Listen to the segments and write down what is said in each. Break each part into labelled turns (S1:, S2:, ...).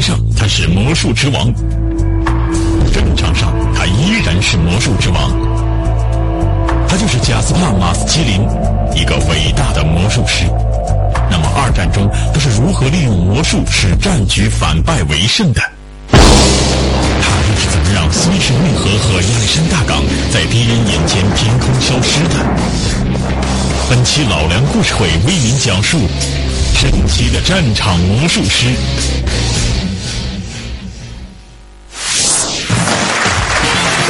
S1: 上他是魔术之王，战场上他依然是魔术之王。他就是贾斯帕马斯基林，一个伟大的魔术师。那么二战中他是如何利用魔术使战局反败为胜的？他又是怎么让苏伊士运河和亚历山大港在敌人眼前凭空消失的？本期老梁故事会为您讲述神奇的战场魔术师。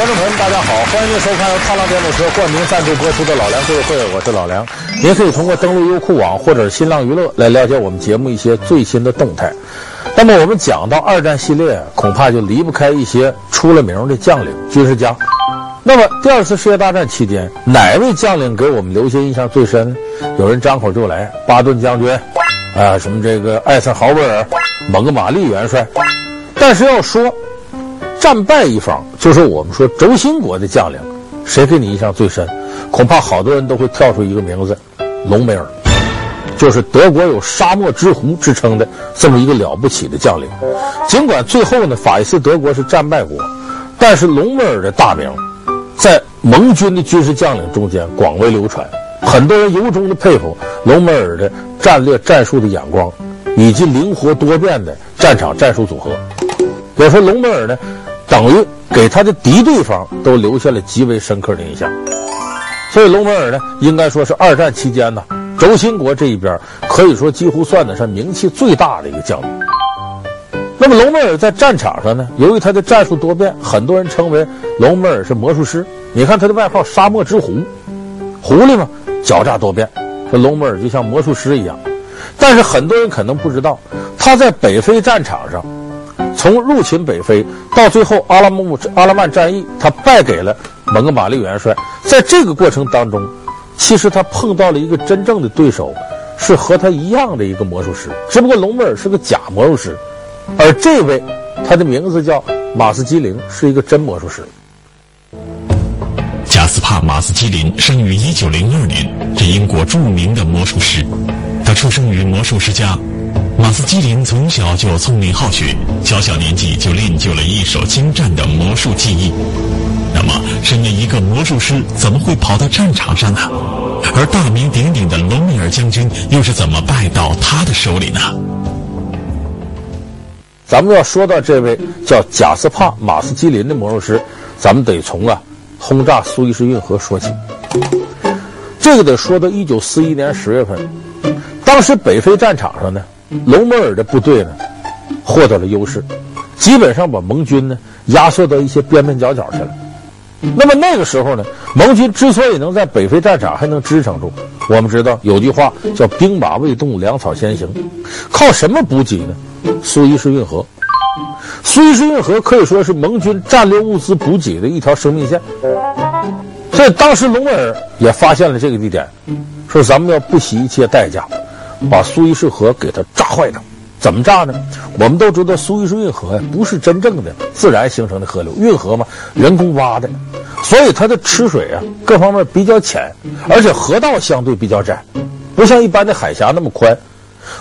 S2: 观众朋友们，大家好，欢迎您收看由踏浪电动车冠名赞助播出的《老梁故事会》，我是老梁。您可以通过登录优酷网或者新浪娱乐来了解我们节目一些最新的动态。那么我们讲到二战系列，恐怕就离不开一些出了名的将领、军事家。那么第二次世界大战期间，哪位将领给我们留下印象最深？有人张口就来，巴顿将军，啊，什么这个艾森豪威尔、蒙哥马利元帅。但是要说。战败一方就是我们说轴心国的将领，谁给你印象最深？恐怕好多人都会跳出一个名字，隆美尔，就是德国有沙漠之狐之称的这么一个了不起的将领。尽管最后呢，法西斯德国是战败国，但是隆美尔的大名在盟军的军事将领中间广为流传，很多人由衷的佩服隆美尔的战略战术的眼光，以及灵活多变的战场战术组合。要说隆美尔呢。等于给他的敌对方都留下了极为深刻的印象，所以隆美尔呢，应该说是二战期间呢，轴心国这一边可以说几乎算得上名气最大的一个将领。那么隆美尔在战场上呢，由于他的战术多变，很多人称为隆美尔是魔术师。你看他的外号“沙漠之狐”，狐狸嘛，狡诈多变，这隆美尔就像魔术师一样。但是很多人可能不知道，他在北非战场上。从入侵北非到最后阿拉木阿拉曼战役，他败给了蒙哥马利元帅。在这个过程当中，其实他碰到了一个真正的对手，是和他一样的一个魔术师，只不过隆美尔是个假魔术师，而这位他的名字叫马斯基林，是一个真魔术师。
S1: 贾斯帕马斯基林生于一九零二年，是英国著名的魔术师，他出生于魔术师家。马斯基林从小就聪明好学，小小年纪就练就了一手精湛的魔术技艺。那么，身为一个魔术师，怎么会跑到战场上呢？而大名鼎鼎的隆美尔将军又是怎么败到他的手里呢？
S2: 咱们要说到这位叫贾斯帕马斯基林的魔术师，咱们得从啊轰炸苏伊士运河说起。这个得说到一九四一年十月份，当时北非战场上呢。隆美尔的部队呢，获得了优势，基本上把盟军呢压缩到一些边边角角去了。那么那个时候呢，盟军之所以能在北非战场还能支撑住，我们知道有句话叫“兵马未动，粮草先行”，靠什么补给呢？苏伊士运河。苏伊士运河可以说是盟军战略物资补给的一条生命线。所以当时隆美尔也发现了这个地点，说咱们要不惜一切代价。把苏伊士河给它炸坏了，怎么炸呢？我们都知道苏伊士运河呀，不是真正的自然形成的河流，运河嘛，人工挖的，所以它的吃水啊，各方面比较浅，而且河道相对比较窄，不像一般的海峡那么宽，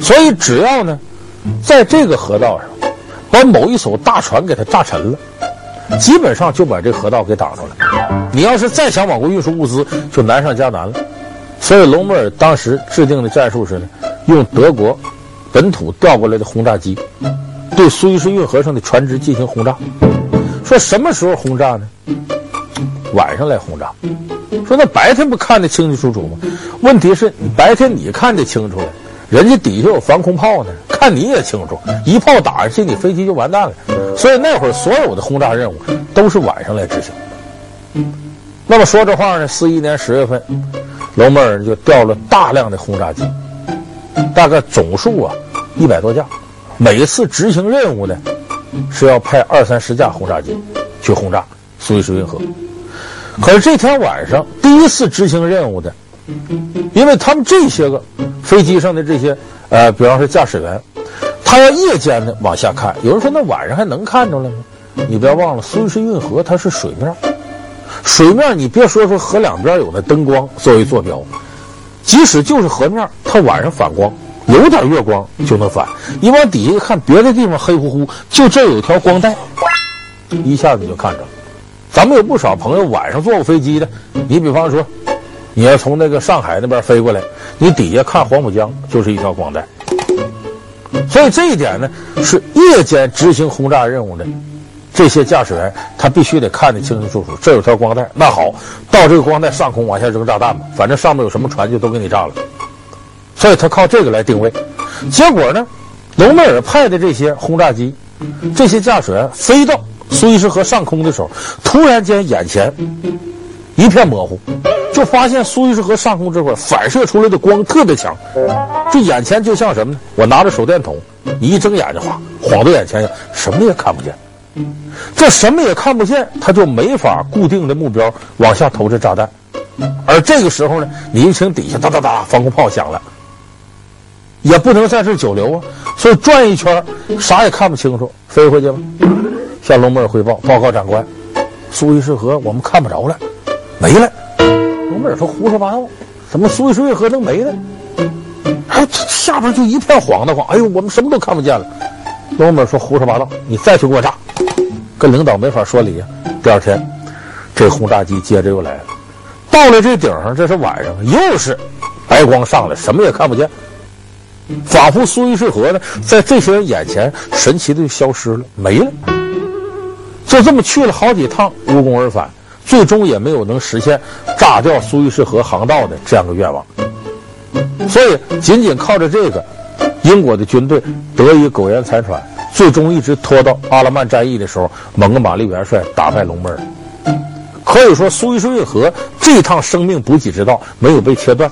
S2: 所以只要呢，在这个河道上，把某一艘大船给它炸沉了，基本上就把这河道给挡住了。你要是再想往过运输物资，就难上加难了。所以隆美尔当时制定的战术是呢。用德国本土调过来的轰炸机，对苏伊士运河上的船只进行轰炸。说什么时候轰炸呢？晚上来轰炸。说那白天不看得清清楚楚吗？问题是白天你看得清楚了，人家底下有防空炮呢，看你也清楚，一炮打下去，你飞机就完蛋了。所以那会儿所有的轰炸任务都是晚上来执行。那么说这话呢，四一年十月份，隆美尔就调了大量的轰炸机。大概总数啊，一百多架，每一次执行任务呢，是要派二三十架轰炸机去轰炸苏伊士运河。可是这天晚上第一次执行任务的，因为他们这些个飞机上的这些呃，比方说驾驶员，他要夜间呢往下看。有人说那晚上还能看着了吗？你不要忘了，苏伊士运河它是水面，水面你别说说河两边有那灯光作为坐标。即使就是河面，它晚上反光有点月光就能反。你往底下一看，别的地方黑乎乎，就这有条光带，一下子就看着。咱们有不少朋友晚上坐过飞机的，你比方说，你要从那个上海那边飞过来，你底下看黄浦江就是一条光带。所以这一点呢，是夜间执行轰炸任务的这些驾驶员，他必须得看得清清楚楚。这有条光带，那好，到这个光带上空往下扔炸弹吧，反正上面有什么船就都给你炸了。所以他靠这个来定位。结果呢，隆美尔派的这些轰炸机，这些驾驶员飞到苏伊士河上空的时候，突然间眼前一片模糊。就发现苏伊士河上空这块反射出来的光特别强，这眼前就像什么呢？我拿着手电筒，你一睁眼睛，晃，晃到眼前，什么也看不见。这什么也看不见，他就没法固定的目标往下投这炸弹。而这个时候呢，你一听底下哒哒哒防空炮响了，也不能在这久留啊，所以转一圈，啥也看不清楚，飞回去了。向隆美尔汇报，报告长官，苏伊士河我们看不着了，没了。隆美尔说：“胡说八道，怎么苏伊士河能没了？”哎，下边就一片黄的慌。哎呦，我们什么都看不见了。隆美尔说：“胡说八道，你再去给我炸。”跟领导没法说理呀。第二天，这轰炸机接着又来了，到了这顶上，这是晚上，又是白光上来，什么也看不见，仿佛苏伊士河呢，在这些人眼前神奇的就消失了，没了。就这么去了好几趟，无功而返。最终也没有能实现炸掉苏伊士河航道的这样的愿望，所以仅仅靠着这个，英国的军队得以苟延残喘，最终一直拖到阿拉曼战役的时候，蒙哥马利元帅打败隆美尔。可以说，苏伊士运河这趟生命补给之道没有被切断，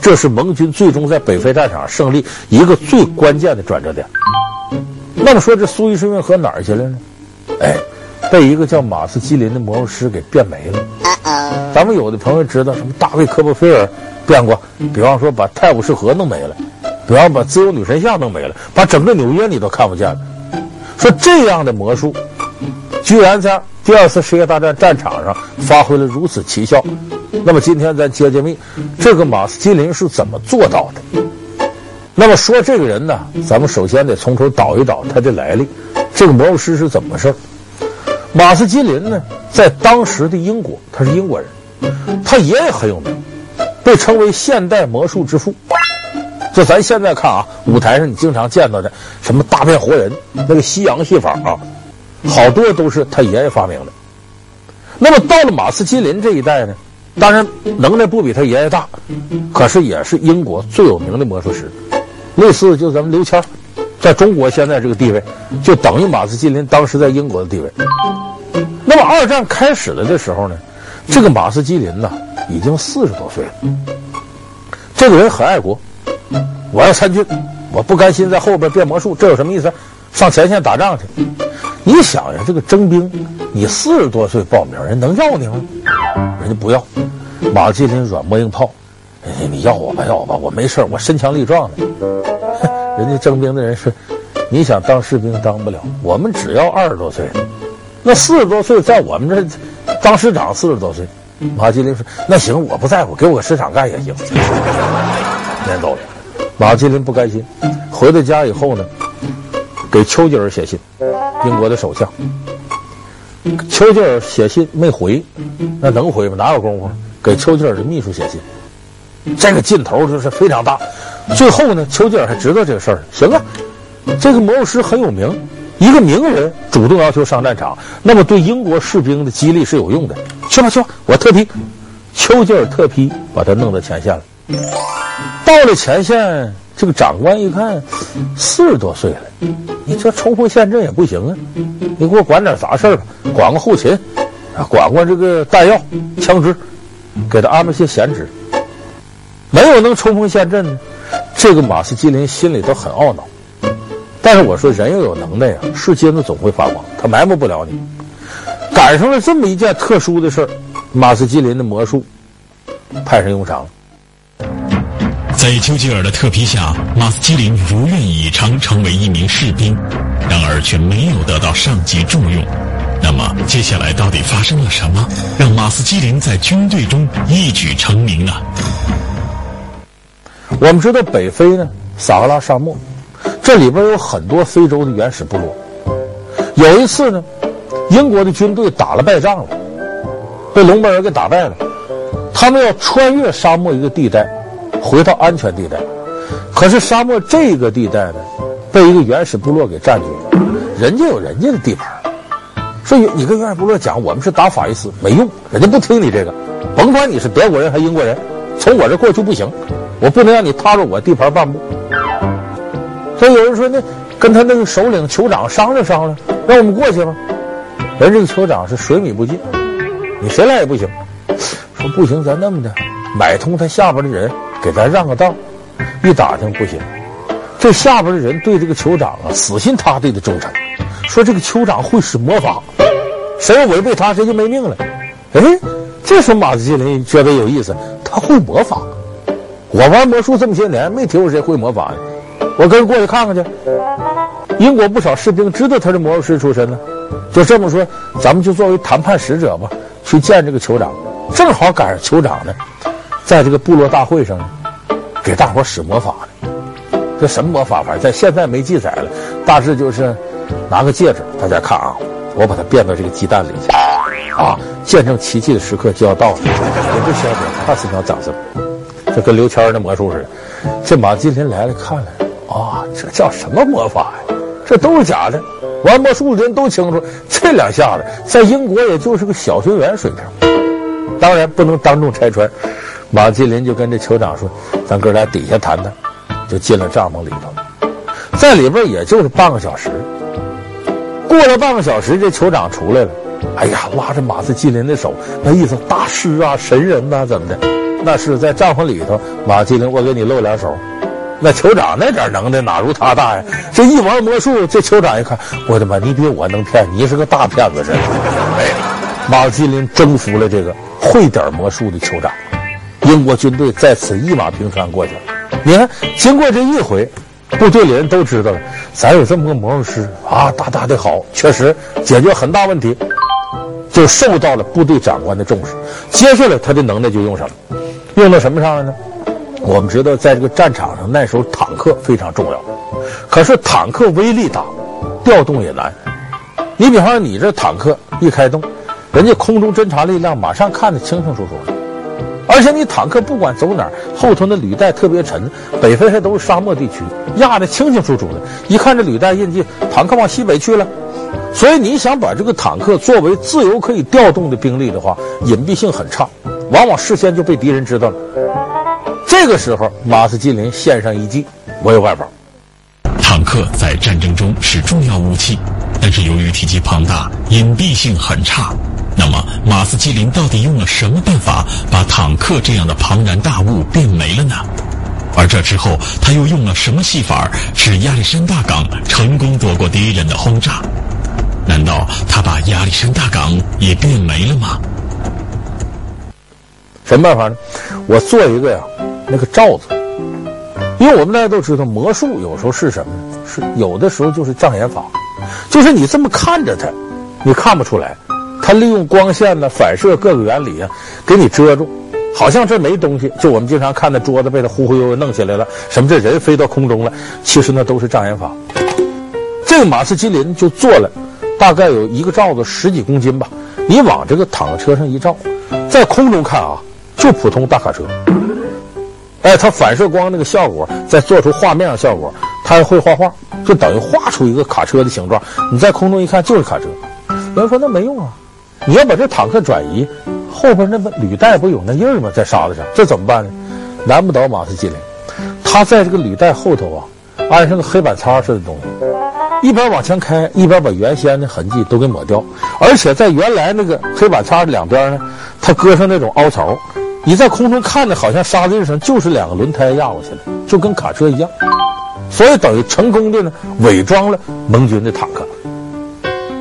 S2: 这是盟军最终在北非战场胜利一个最关键的转折点。那么说，这苏伊士运河哪儿去了呢？哎。被一个叫马斯基林的魔术师给变没了。咱们有的朋友知道什么？大卫科波菲尔变过，比方说把泰晤士河弄没了，比方把自由女神像弄没了，把整个纽约你都看不见了。说这样的魔术，居然在第二次世界大战战场上发挥了如此奇效。那么今天咱揭揭秘，这个马斯基林是怎么做到的？那么说这个人呢，咱们首先得从头倒一倒他的来历。这个魔术师是怎么回事？马斯基林呢，在当时的英国，他是英国人，他爷爷很有名，被称为现代魔术之父。就咱现在看啊，舞台上你经常见到的什么大变活人，那个西洋戏法啊，好多都是他爷爷发明的。那么到了马斯基林这一代呢，当然能耐不比他爷爷大，可是也是英国最有名的魔术师，类似就咱们刘谦。在中国现在这个地位，就等于马斯基林当时在英国的地位。那么二战开始了的时候呢，这个马斯基林呢已经四十多岁了。这个人很爱国，我要参军，我不甘心在后边变魔术，这有什么意思？上前线打仗去。你想呀，这个征兵，你四十多岁报名，人能要你吗？人家不要。马斯基林软磨硬泡，你要我吧，要我吧，我没事，我身强力壮的。人家征兵的人是：“你想当士兵当不了，我们只要二十多岁，那四十多岁在我们这当师长四十多岁。”马基林说：“那行，我不在乎，给我个师长干也行。”撵走了。马基林不甘心，回到家以后呢，给丘吉尔写信，英国的首相。丘吉尔写信没回，那能回吗？哪有功夫？给丘吉尔的秘书写信。这个劲头就是非常大，最后呢，丘吉尔还知道这个事儿。行啊，这个魔术师很有名，一个名人主动要求上战场，那么对英国士兵的激励是有用的。去吧去吧，我特批。丘吉尔特批把他弄到前线了。到了前线，这个长官一看，四十多岁了，你这冲锋陷阵也不行啊，你给我管点啥事儿吧，管个后勤，啊，管管这个弹药、枪支，给他安排些闲职。没有能冲锋陷阵的，这个马斯基林心里都很懊恼。但是我说人要有能耐啊，是金子总会发光，他埋没不了你。赶上了这么一件特殊的事儿，马斯基林的魔术派上用场了。
S1: 在丘吉尔的特批下，马斯基林如愿以偿成为一名士兵，然而却没有得到上级重用。那么接下来到底发生了什么，让马斯基林在军队中一举成名呢？
S2: 我们知道北非呢，撒哈拉沙漠，这里边有很多非洲的原始部落。有一次呢，英国的军队打了败仗了，被隆美尔给打败了，他们要穿越沙漠一个地带，回到安全地带。可是沙漠这个地带呢，被一个原始部落给占据了，人家有人家的地盘。说你跟原始部落讲，我们是打法西斯，没用，人家不听你这个，甭管你是德国人还是英国人，从我这过去不行，我不能让你踏入我地盘半步。所以有人说，那跟他那个首领酋长商量商量，让我们过去吧。人这个酋长是水米不进，你谁来也不行。说不行，咱那么的，买通他下边的人，给咱让个道。一打听不行，这下边的人对这个酋长啊死心塌地的忠诚。说这个酋长会使魔法，谁要违背他，谁就没命了。哎，这时候马斯金林觉得有意思，他会魔法。我玩魔术这么些年，没听过谁会魔法的。我跟过去看看去。英国不少士兵知道他是魔术师出身呢，就这么说，咱们就作为谈判使者吧，去见这个酋长。正好赶上酋长呢，在这个部落大会上，给大伙使魔法呢。这什么魔法法？在现在没记载了，大致就是。拿个戒指，大家看啊，我把它变到这个鸡蛋里去，啊，见证奇迹的时刻就要到了。我不消停，看四秒掌声，这跟刘谦的魔术似的。这马基林来了，看了，啊，这叫什么魔法呀？这都是假的。玩魔术的人都清楚，这两下子在英国也就是个小学员水平。当然不能当众拆穿。马基林就跟这酋长说：“咱哥俩底下谈谈。”就进了帐篷里头，在里边也就是半个小时。过了半个小时，这酋长出来了。哎呀，拉着马斯基林的手，那意思大师啊，神人呐、怎么的？那是在帐篷里头，马斯基林，我给你露两手。那酋长那点能耐哪如他大呀？这一玩魔术，这酋长一看，我的妈，你比我能骗，你是个大骗子似的。哎，马斯基林征服了这个会点魔术的酋长，英国军队在此一马平川过去了。你看，经过这一回。部队里人都知道了，咱有这么个魔术师啊，大大的好，确实解决很大问题，就受到了部队长官的重视。接下来他的能耐就用上了，用到什么上了呢？我们知道，在这个战场上，那时候坦克非常重要，可是坦克威力大，调动也难。你比方说，你这坦克一开动，人家空中侦察力量马上看得清清楚楚的。而且你坦克不管走哪儿，后头那履带特别沉，北非还都是沙漠地区，压得清清楚楚的。一看这履带印记，坦克往西北去了。所以你想把这个坦克作为自由可以调动的兵力的话，隐蔽性很差，往往事先就被敌人知道了。这个时候，马斯基林献上一计，我有办法。
S1: 坦克在战争中是重要武器，但是由于体积庞大，隐蔽性很差。那么，马斯基林到底用了什么办法把坦克这样的庞然大物变没了呢？而这之后，他又用了什么戏法使亚历山大港成功躲过敌人的轰炸？难道他把亚历山大港也变没了吗？
S2: 什么办法呢？我做一个呀，那个罩子，因为我们大家都知道，魔术有时候是什么？是有的时候就是障眼法，就是你这么看着它，你看不出来。他利用光线呢，反射各个原理啊，给你遮住，好像这没东西。就我们经常看的桌子被他忽忽悠悠弄起来了，什么这人飞到空中了，其实那都是障眼法。这个马斯基林就做了，大概有一个罩子十几公斤吧，你往这个坦克车上一罩，在空中看啊，就普通大卡车。哎，它反射光那个效果，再做出画面上效果，他还会画画，就等于画出一个卡车的形状。你在空中一看就是卡车。有人说那没用啊。你要把这坦克转移，后边那个履带不有那印儿吗？在沙子上，这怎么办呢？难不倒马斯基林，他在这个履带后头啊，安上个黑板擦似的东西，一边往前开，一边把原先的痕迹都给抹掉，而且在原来那个黑板擦的两边呢，他搁上那种凹槽，你在空中看着好像沙子上就是两个轮胎压过去了，就跟卡车一样，所以等于成功的呢伪装了盟军的坦克。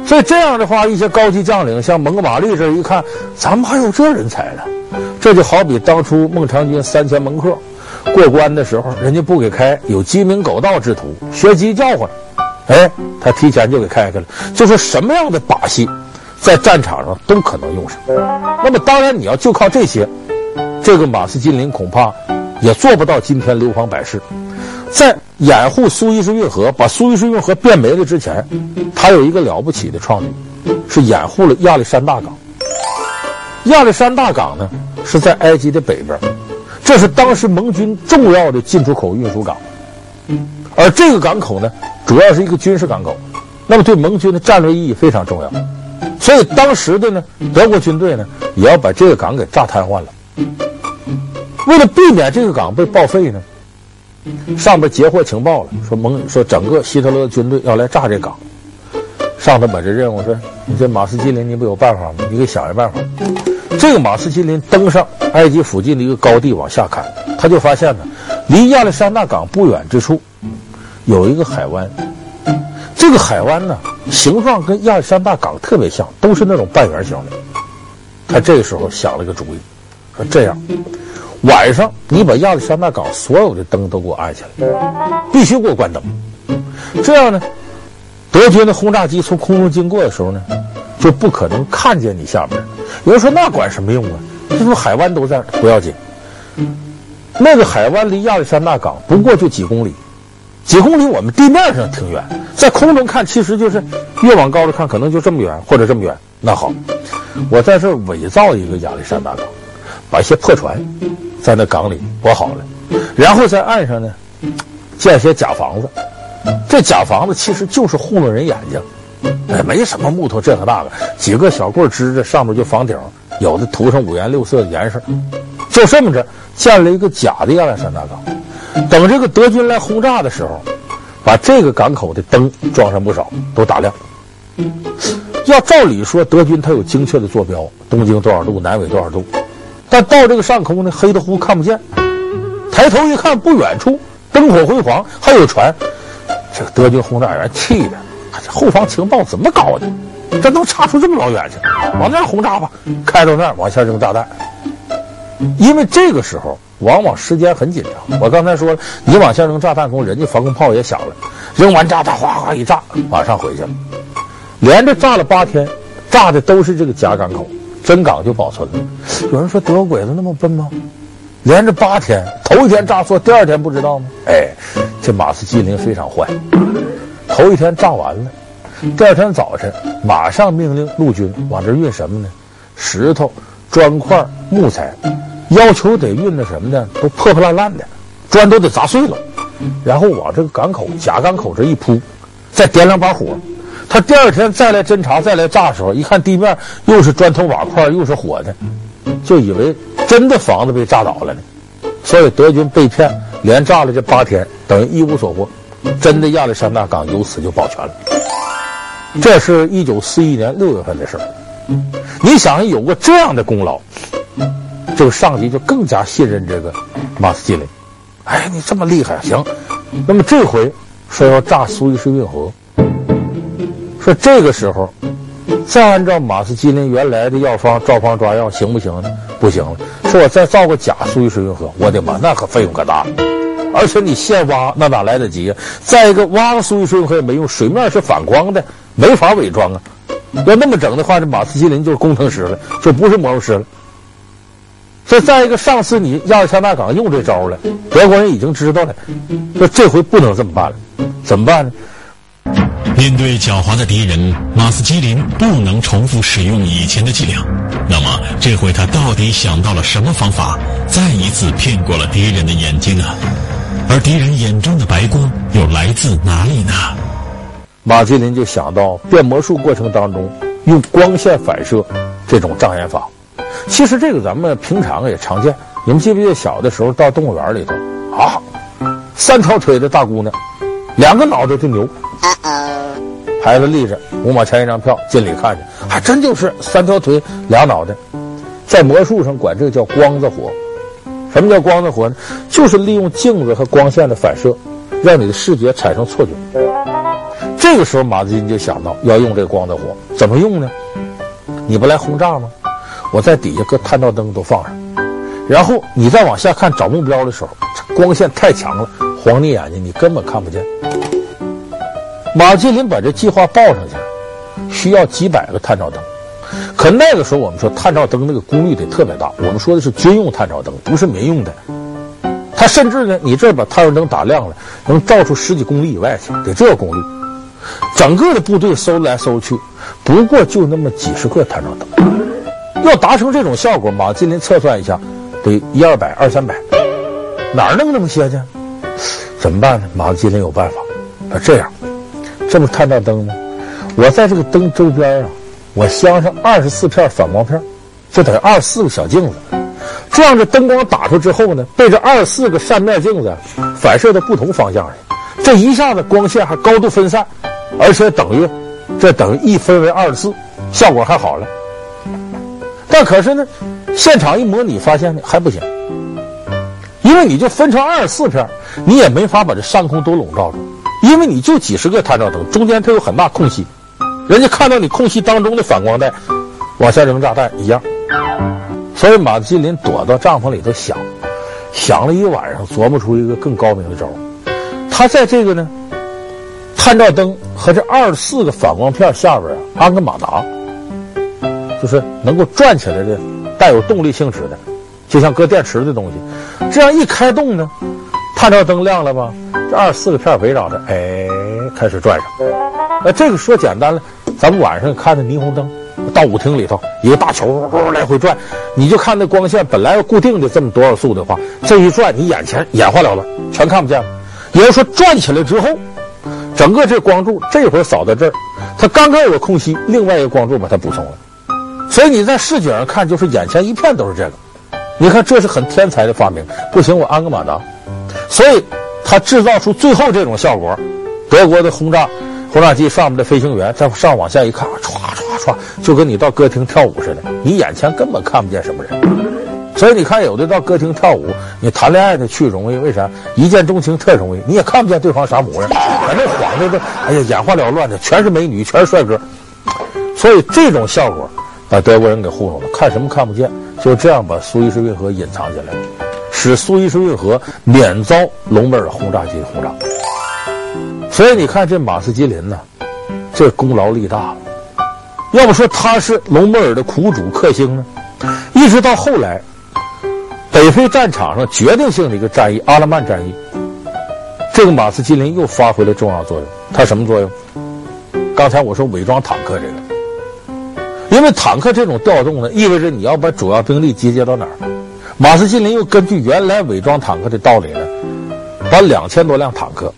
S2: 所以这样的话，一些高级将领像蒙哥马利这一看，咱们还有这人才呢。这就好比当初孟尝君三千门客过关的时候，人家不给开，有鸡鸣狗盗之徒学鸡叫唤，哎，他提前就给开开了。就说什么样的把戏，在战场上都可能用上。那么当然，你要就靠这些，这个马斯金林恐怕也做不到今天流芳百世。在掩护苏伊士运河、把苏伊士运河变没了之前，他有一个了不起的创举，是掩护了亚历山大港。亚历山大港呢，是在埃及的北边，这是当时盟军重要的进出口运输港。而这个港口呢，主要是一个军事港口，那么对盟军的战略意义非常重要。所以当时的呢，德国军队呢，也要把这个港给炸瘫痪了。为了避免这个港被报废呢，上边截获情报了，说盟说整个希特勒的军队要来炸这港。上头把这任务说，你这马斯基林，你不有办法吗？你给想一办法。这个马斯基林登上埃及附近的一个高地往下看，他就发现呢，离亚历山大港不远之处，有一个海湾。这个海湾呢，形状跟亚历山大港特别像，都是那种半圆形的。他这个时候想了个主意，说这样。晚上，你把亚历山大港所有的灯都给我按下来，必须给我关灯。这样呢，德军的轰炸机从空中经过的时候呢，就不可能看见你下面。有人说那管什么用啊？这不海湾都在，不要紧。那个海湾离亚历山大港不过就几公里，几公里我们地面上挺远，在空中看其实就是越往高了看可能就这么远或者这么远。那好，我在这儿伪造一个亚历山大港，把一些破船。在那港里泊好了，然后在岸上呢建些假房子。这假房子其实就是糊弄人眼睛，哎，没什么木头这个那个，几个小棍支着，上面就房顶，有的涂上五颜六色的颜色，就这么着建了一个假的亚历山大港。等这个德军来轰炸的时候，把这个港口的灯装上不少，都打亮。要照理说，德军他有精确的坐标，东经多少度，南纬多少度。但到这个上空呢，黑的乎看不见。抬头一看，不远处灯火辉煌，还有船。这个德军轰炸员气的，这后方情报怎么搞的？这能查出这么老远去？往那儿轰炸吧！开到那儿，往下扔炸弹。因为这个时候往往时间很紧张。我刚才说了，你往下扔炸弹，空人家防空炮也响了，扔完炸弹哗哗一炸，马上回去了。连着炸了八天，炸的都是这个假港口。真港就保存了。有人说德国鬼子那么笨吗？连着八天，头一天炸错，第二天不知道吗？哎，这马斯基林非常坏。头一天炸完了，第二天早晨马上命令陆军往这运什么呢？石头、砖块、木材，要求得运的什么呢？都破破烂烂的，砖都得砸碎了，然后往这个港口假港口这一铺，再点两把火。他第二天再来侦查、再来炸的时候，一看地面又是砖头瓦块，又是火的，就以为真的房子被炸倒了呢。所以德军被骗，连炸了这八天，等于一无所获。真的亚历山大港由此就保全了。这是一九四一年六月份的事儿。你想有过这样的功劳，这个上级就更加信任这个马斯基林。哎，你这么厉害，行。那么这回说要炸苏伊士运河。说这个时候，再按照马斯基林原来的药方照方抓药行不行呢？不行了。说我再造个假苏伊士运河，我的妈，那可费用可大了。而且你现挖，那哪来得及啊？再一个，挖个苏伊士运河也没用，水面是反光的，没法伪装啊。要那么整的话，这马斯基林就是工程师了，就不是魔术师了。所以再一个，上次你亚历山大港用这招了，德国人已经知道了，说这回不能这么办了，怎么办呢？
S1: 面对狡猾的敌人，马斯基林不能重复使用以前的伎俩。那么这回他到底想到了什么方法，再一次骗过了敌人的眼睛呢？而敌人眼中的白光又来自哪里呢？
S2: 马基林就想到变魔术过程当中用光线反射这种障眼法。其实这个咱们平常也常见。你们记不记得小的时候到动物园里头啊，三条腿的大姑娘，两个脑袋的牛。牌子立着五毛钱一张票进里看去，还真就是三条腿俩脑袋，在魔术上管这个叫光子火。什么叫光子火呢？就是利用镜子和光线的反射，让你的视觉产生错觉。这个时候马子金就想到要用这个光子火，怎么用呢？你不来轰炸吗？我在底下搁探照灯都放上，然后你再往下看找目标的时候，光线太强了，晃你眼睛，你根本看不见。马基林把这计划报上去，需要几百个探照灯。可那个时候，我们说探照灯那个功率得特别大。我们说的是军用探照灯，不是民用的。他甚至呢，你这把探照灯打亮了，能照出十几公里以外去，得这功率。整个的部队搜来搜去，不过就那么几十个探照灯。要达成这种效果，马吉林测算一下，得一二百、二三百，哪儿弄那么些去？怎么办呢？马吉林有办法。他这样，这不是探照灯吗？我在这个灯周边啊，我镶上二十四片反光片，就等于二十四个小镜子。这样的灯光打出之后呢，被这二十四个扇面镜子反射到不同方向上，这一下子光线还高度分散，而且等于这等于一分为二十四，效果还好了。但可是呢，现场一模拟发现呢还不行，因为你就分成二十四片，你也没法把这上空都笼罩住，因为你就几十个探照灯，中间它有很大空隙，人家看到你空隙当中的反光带，往下扔炸弹一样。所以马金林躲到帐篷里头想，想了一晚上，琢磨出一个更高明的招。他在这个呢，探照灯和这二十四个反光片下边啊，安个马达，就是能够转起来的，带有动力性质的，就像搁电池的东西。这样一开动呢，探照灯亮了吧？这二十四个片围绕着，哎，开始转上。那这个说简单了，咱们晚上看的霓虹灯。到舞厅里头，一个大球呜来回转，你就看那光线本来要固定的这么多少速的话，这一转你眼前眼花缭乱，全看不见了。也就说转起来之后，整个这光柱这会儿扫到这儿，它刚刚有个空隙，另外一个光柱把它补充了。所以你在视觉上看，就是眼前一片都是这个。你看这是很天才的发明，不行我安个马达。所以他制造出最后这种效果，德国的轰炸。轰炸机上面的飞行员在上往下一看，唰唰唰，就跟你到歌厅跳舞似的，你眼前根本看不见什么人。所以你看，有的到歌厅跳舞，你谈恋爱的去容易，为啥？一见钟情特容易，你也看不见对方啥模样，反正晃着的，哎呀，眼花缭乱的，全是美女，全是帅哥。所以这种效果把德国人给糊弄了，看什么看不见，就这样把苏伊士运河隐藏起来了，使苏伊士运河免遭隆美尔轰炸机轰炸。所以你看这马斯基林呢，这功劳立大了。要不说他是隆美尔的苦主克星呢，一直到后来，北非战场上决定性的一个战役——阿拉曼战役，这个马斯基林又发挥了重要作用。他什么作用？刚才我说伪装坦克这个，因为坦克这种调动呢，意味着你要把主要兵力集结到哪儿。马斯基林又根据原来伪装坦克的道理呢，把两千多辆坦克。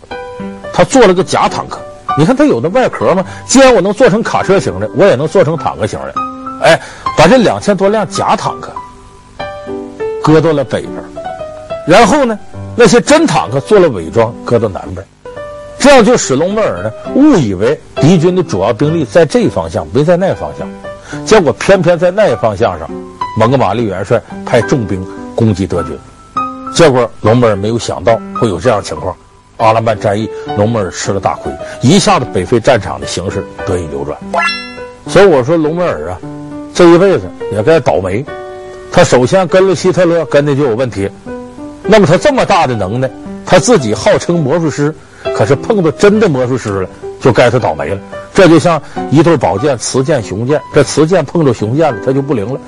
S2: 他做了个假坦克，你看他有的外壳吗？既然我能做成卡车型的，我也能做成坦克型的。哎，把这两千多辆假坦克搁到了北边，然后呢，那些真坦克做了伪装，搁到南边，这样就使隆美尔呢误以为敌军的主要兵力在这方向，没在那方向，结果偏偏在那方向上，蒙哥马利元帅派重兵攻击德军，结果隆美尔没有想到会有这样情况。阿拉曼战役，隆美尔吃了大亏，一下子北非战场的形势得以扭转。所以我说，隆美尔啊，这一辈子也该倒霉。他首先跟了希特勒，跟的就有问题。那么他这么大的能耐，他自己号称魔术师，可是碰到真的魔术师了，就该他倒霉了。这就像一对宝剑，雌剑雄剑，这雌剑碰着雄剑了，他就不灵了。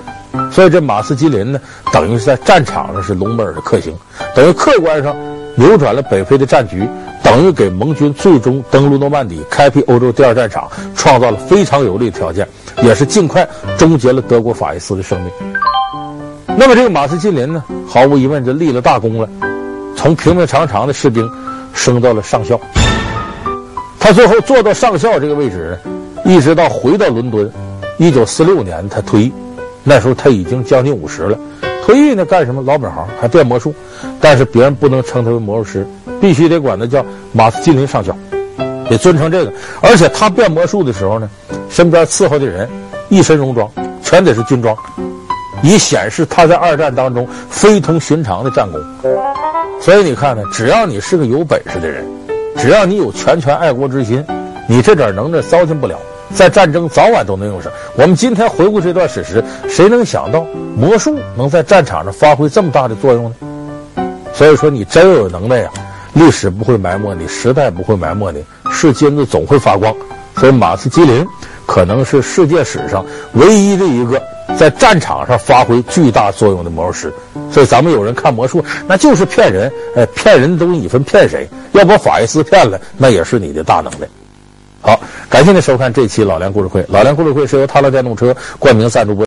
S2: 所以这马斯基林呢，等于是在战场上是隆美尔的克星，等于客观上。扭转了北非的战局，等于给盟军最终登陆诺曼底、开辟欧洲第二战场创造了非常有利的条件，也是尽快终结了德国法西斯的生命。那么这个马斯基林呢，毫无疑问就立了大功了，从平平常常的士兵升到了上校。他最后做到上校这个位置，一直到回到伦敦，一九四六年他退役，那时候他已经将近五十了。退役呢干什么？老本行，还变魔术，但是别人不能称他为魔术师，必须得管他叫马斯基林上校，得尊称这个。而且他变魔术的时候呢，身边伺候的人一身戎装，全得是军装，以显示他在二战当中非同寻常的战功。所以你看呢，只要你是个有本事的人，只要你有拳拳爱国之心，你这点能耐糟践不了。在战争早晚都能用上。我们今天回顾这段史实，谁能想到魔术能在战场上发挥这么大的作用呢？所以说，你真有能耐呀，历史不会埋没你，时代不会埋没你，是金子总会发光。所以，马斯基林可能是世界史上唯一的一个在战场上发挥巨大作用的魔术师。所以咱们有人看魔术，那就是骗人，哎，骗人的东西你分骗谁？要把法医斯骗了，那也是你的大能耐。好，感谢您收看这期老梁故事会。老梁故事会是由泰勒电动车冠名赞助播。